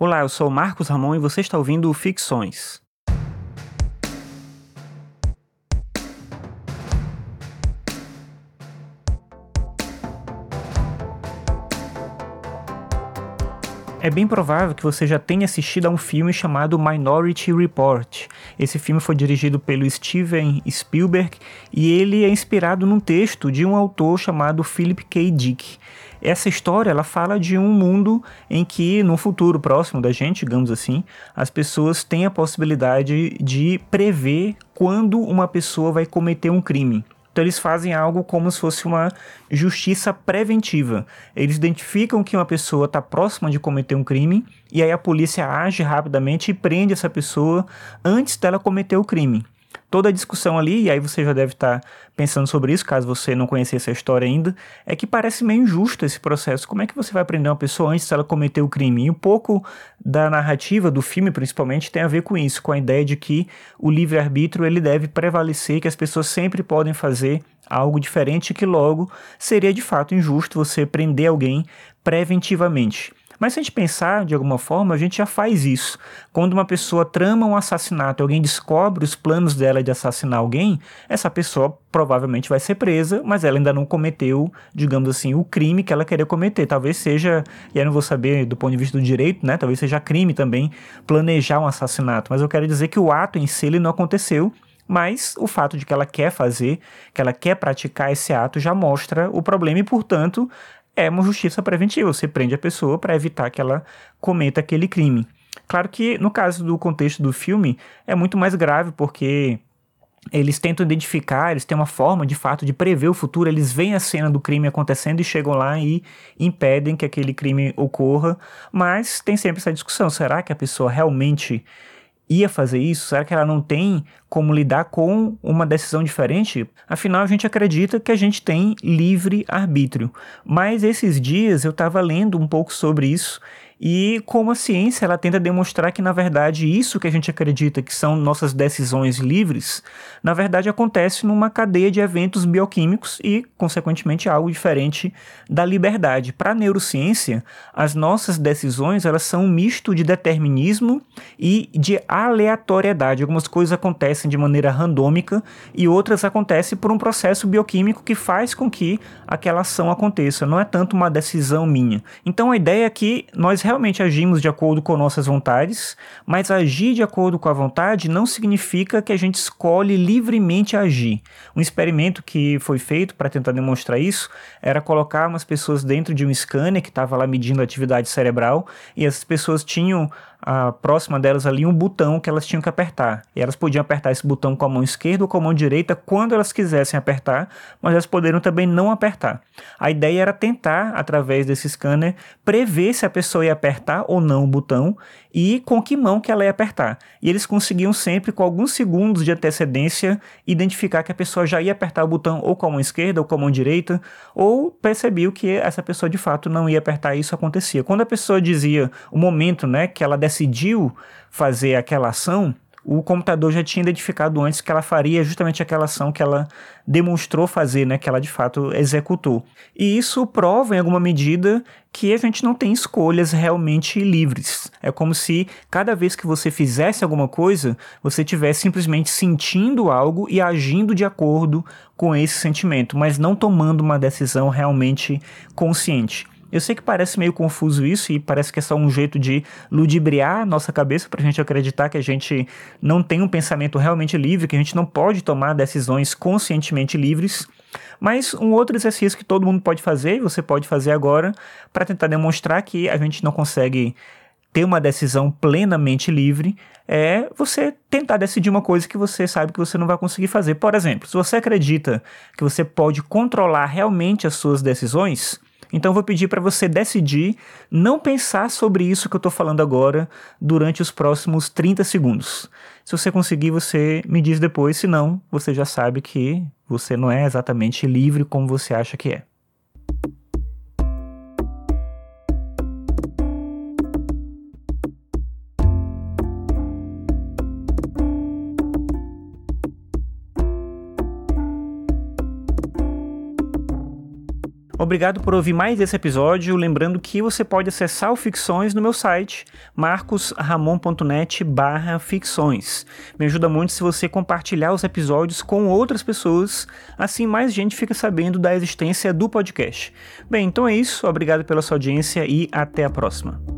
Olá, eu sou Marcos Ramon e você está ouvindo Ficções. É bem provável que você já tenha assistido a um filme chamado Minority Report. Esse filme foi dirigido pelo Steven Spielberg e ele é inspirado num texto de um autor chamado Philip K. Dick. Essa história ela fala de um mundo em que, no futuro próximo da gente, digamos assim, as pessoas têm a possibilidade de prever quando uma pessoa vai cometer um crime. Então eles fazem algo como se fosse uma justiça preventiva. Eles identificam que uma pessoa está próxima de cometer um crime e aí a polícia age rapidamente e prende essa pessoa antes dela cometer o crime toda a discussão ali, e aí você já deve estar pensando sobre isso, caso você não conhecesse a história ainda, é que parece meio injusto esse processo. Como é que você vai prender uma pessoa antes dela cometer o crime? E um pouco da narrativa do filme, principalmente, tem a ver com isso, com a ideia de que o livre-arbítrio ele deve prevalecer, que as pessoas sempre podem fazer algo diferente, que logo seria de fato injusto você prender alguém preventivamente. Mas se a gente pensar de alguma forma, a gente já faz isso. Quando uma pessoa trama um assassinato, alguém descobre os planos dela de assassinar alguém, essa pessoa provavelmente vai ser presa, mas ela ainda não cometeu, digamos assim, o crime que ela queria cometer. Talvez seja, e aí não vou saber do ponto de vista do direito, né? Talvez seja crime também planejar um assassinato, mas eu quero dizer que o ato em si ele não aconteceu mas o fato de que ela quer fazer, que ela quer praticar esse ato já mostra o problema e, portanto, é uma justiça preventiva. Você prende a pessoa para evitar que ela cometa aquele crime. Claro que no caso do contexto do filme é muito mais grave porque eles tentam identificar, eles têm uma forma de fato de prever o futuro, eles veem a cena do crime acontecendo e chegam lá e impedem que aquele crime ocorra, mas tem sempre essa discussão, será que a pessoa realmente ia fazer isso? Será que ela não tem como lidar com uma decisão diferente? Afinal, a gente acredita que a gente tem livre arbítrio. Mas esses dias eu estava lendo um pouco sobre isso e como a ciência ela tenta demonstrar que na verdade isso que a gente acredita que são nossas decisões livres, na verdade acontece numa cadeia de eventos bioquímicos e consequentemente algo diferente da liberdade. Para a neurociência, as nossas decisões elas são um misto de determinismo e de aleatoriedade. Algumas coisas acontecem de maneira randômica e outras acontecem por um processo bioquímico que faz com que aquela ação aconteça. Não é tanto uma decisão minha. Então a ideia é que nós realmente agimos de acordo com nossas vontades, mas agir de acordo com a vontade não significa que a gente escolhe livremente agir. Um experimento que foi feito para tentar demonstrar isso era colocar umas pessoas dentro de um scanner que estava lá medindo a atividade cerebral e essas pessoas tinham a próxima delas ali um botão que elas tinham que apertar. E elas podiam apertar esse botão com a mão esquerda ou com a mão direita quando elas quisessem apertar, mas elas poderiam também não apertar. A ideia era tentar, através desse scanner, prever se a pessoa ia apertar ou não o botão e com que mão que ela ia apertar. E eles conseguiam sempre, com alguns segundos de antecedência, identificar que a pessoa já ia apertar o botão ou com a mão esquerda ou com a mão direita, ou percebiam que essa pessoa de fato não ia apertar e isso acontecia. Quando a pessoa dizia o momento né, que ela decidiu fazer aquela ação, o computador já tinha identificado antes que ela faria justamente aquela ação que ela demonstrou fazer, né, que ela de fato executou. E isso prova em alguma medida que a gente não tem escolhas realmente livres. É como se cada vez que você fizesse alguma coisa, você estivesse simplesmente sentindo algo e agindo de acordo com esse sentimento, mas não tomando uma decisão realmente consciente. Eu sei que parece meio confuso isso e parece que é só um jeito de ludibriar a nossa cabeça para a gente acreditar que a gente não tem um pensamento realmente livre, que a gente não pode tomar decisões conscientemente livres. Mas um outro exercício que todo mundo pode fazer, e você pode fazer agora, para tentar demonstrar que a gente não consegue ter uma decisão plenamente livre, é você tentar decidir uma coisa que você sabe que você não vai conseguir fazer. Por exemplo, se você acredita que você pode controlar realmente as suas decisões, então vou pedir para você decidir não pensar sobre isso que eu estou falando agora durante os próximos 30 segundos. Se você conseguir, você me diz depois, se não, você já sabe que você não é exatamente livre como você acha que é. Obrigado por ouvir mais esse episódio, lembrando que você pode acessar o Ficções no meu site, marcosramon.net ficções. Me ajuda muito se você compartilhar os episódios com outras pessoas, assim mais gente fica sabendo da existência do podcast. Bem, então é isso, obrigado pela sua audiência e até a próxima.